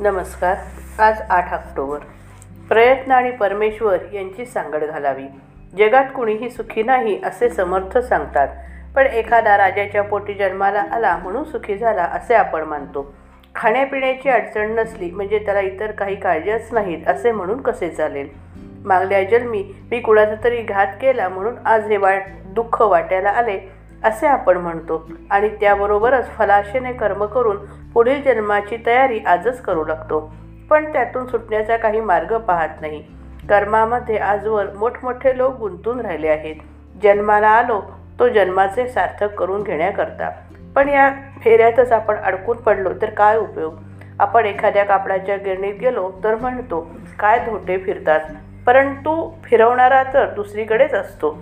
नमस्कार. आज आठ ऑक्टोबर. प्रयत्न आणि परमेश्वर यांची सांगड घालावी. जगात कुणीही सुखी नाही असे समर्थ सांगतात. पण एखादा राजाच्या पोटी जन्माला आला म्हणून सुखी झाला असे आपण मानतो. खाण्यापिण्याची अडचण नसली म्हणजे त्याला इतर काही काळजीच नाहीत असे म्हणून कसे चालेल? मागल्या जन्मी मी कुणाचा तरी घात केला म्हणून आज हे वाट दुःख वाटायला आले. असे आपण म्हणतो. आणि त्याबरोबरच फलाशेने कर्म करून पुढील जन्माची तयारी आजच करू लागतो. पण त्यातून सुटण्याचा काही मार्ग पाहत नाही. कर्मामध्ये आजवर मोठमोठे लोक गुंतून राहिले आहेत. जन्माला आलो तो जन्माचे सार्थक करून घेण्याकरता. पण या फेऱ्यातच आपण अडकून पडलो तर काय उपयोग? आपण एखाद्या कापडाच्या गिरणीत गेलो तर म्हणतो काय धोटे फिरतात. परंतु फिरवणारा तर दुसरीकडेच असतो.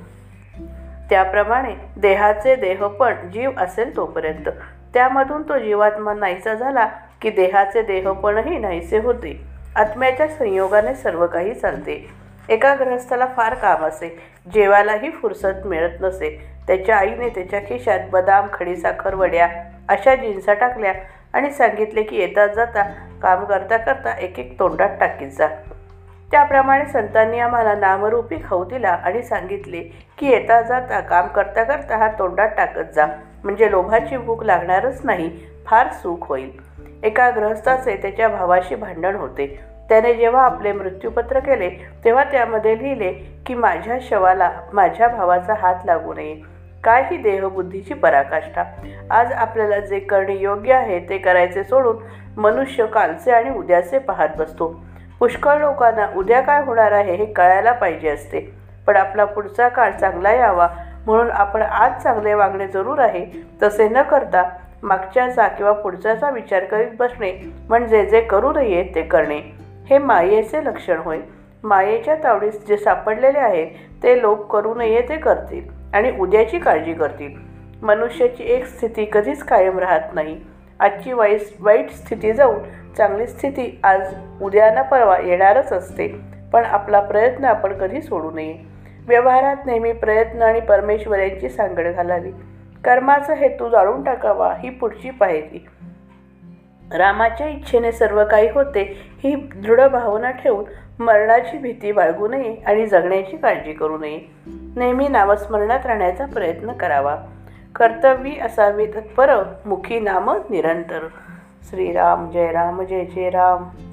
त्याप्रमाणे देहाचे देहपण जीव असेल तोपर्यंत. त्यामधून तो जीवात्मा नाहीसा झाला की देहाचे देहपणही नाहीसे होते. आत्म्याच्या संयोगाने सर्व काही चालते. एका ग्रहस्थाला फार काम असे. जेवायलाही फुरसत मिळत नसे. त्याच्या आईने त्याच्या खिशात बदाम खडीसाखर वड्या अशा जिन्सा टाकल्या आणि सांगितले की येता जाता काम करता करता एक एक तोंडात टाकीत जा. त्याप्रमाणे संतांनी आम्हाला नामरूपी खाऊ दिला आणि सांगितले की येता जाता काम करता करता हा तोंडात टाकत जा. म्हणजे लोभाची भूक लागणारच नाही फार सुख होईल. एका गृहस्थाचे त्याच्या भावाशी भांडण होते. त्याने जेव्हा आपले मृत्यूपत्र केले तेव्हा त्यामध्ये लिहिले की माझ्या शवाला माझ्या भावाचा हात लागू नये. काय ही देहबुद्धीची पराकाष्ठा. आज आपल्याला जे करणे योग्य आहे ते करायचे सोडून मनुष्य कालचे आणि उद्याचे पाहत बसतो. पुष्कळ लोकांना उद्या काय होणार आहे हे कळायला पाहिजे असते. पण आपला पुढचा काळ चांगला यावा म्हणून आपण आज चांगले वागणे जरूर आहे. तसे न करता मागच्याचा किंवा पुढच्याचा विचार करीत बसणे म्हणजे जे करू नये ते करणे. हे मायेचे लक्षण होय. मायेच्या तावडीस जे सापडलेले आहे ते लोक करू नये ते करतील आणि उद्याची काळजी करतील. मनुष्याची एक स्थिती कधीच कायम राहत नाही. आजची वाईस वाईट स्थिती जाऊन चांगली स्थिती आज उद्या ना परवा येणारच असते. पण आपला प्रयत्न आपण कधी सोडू नये. व्यवहारात नेहमी प्रयत्न आणि परमेश्वर यांची सांगड घालावी. कर्माचा हेतू जाळून टाकावा ही पुढची पायरी. रामाच्या इच्छेने सर्व काही होते ही दृढ भावना ठेवून मरणाची भीती बाळगू नये आणि जगण्याची काळजी करू नये. नेहमी नामस्मरणात राहण्याचा प्रयत्न करावा. कर्तव्य असावे तत्पर मुखी नाम निरंतर. श्रीराम जय राम जय जय राम.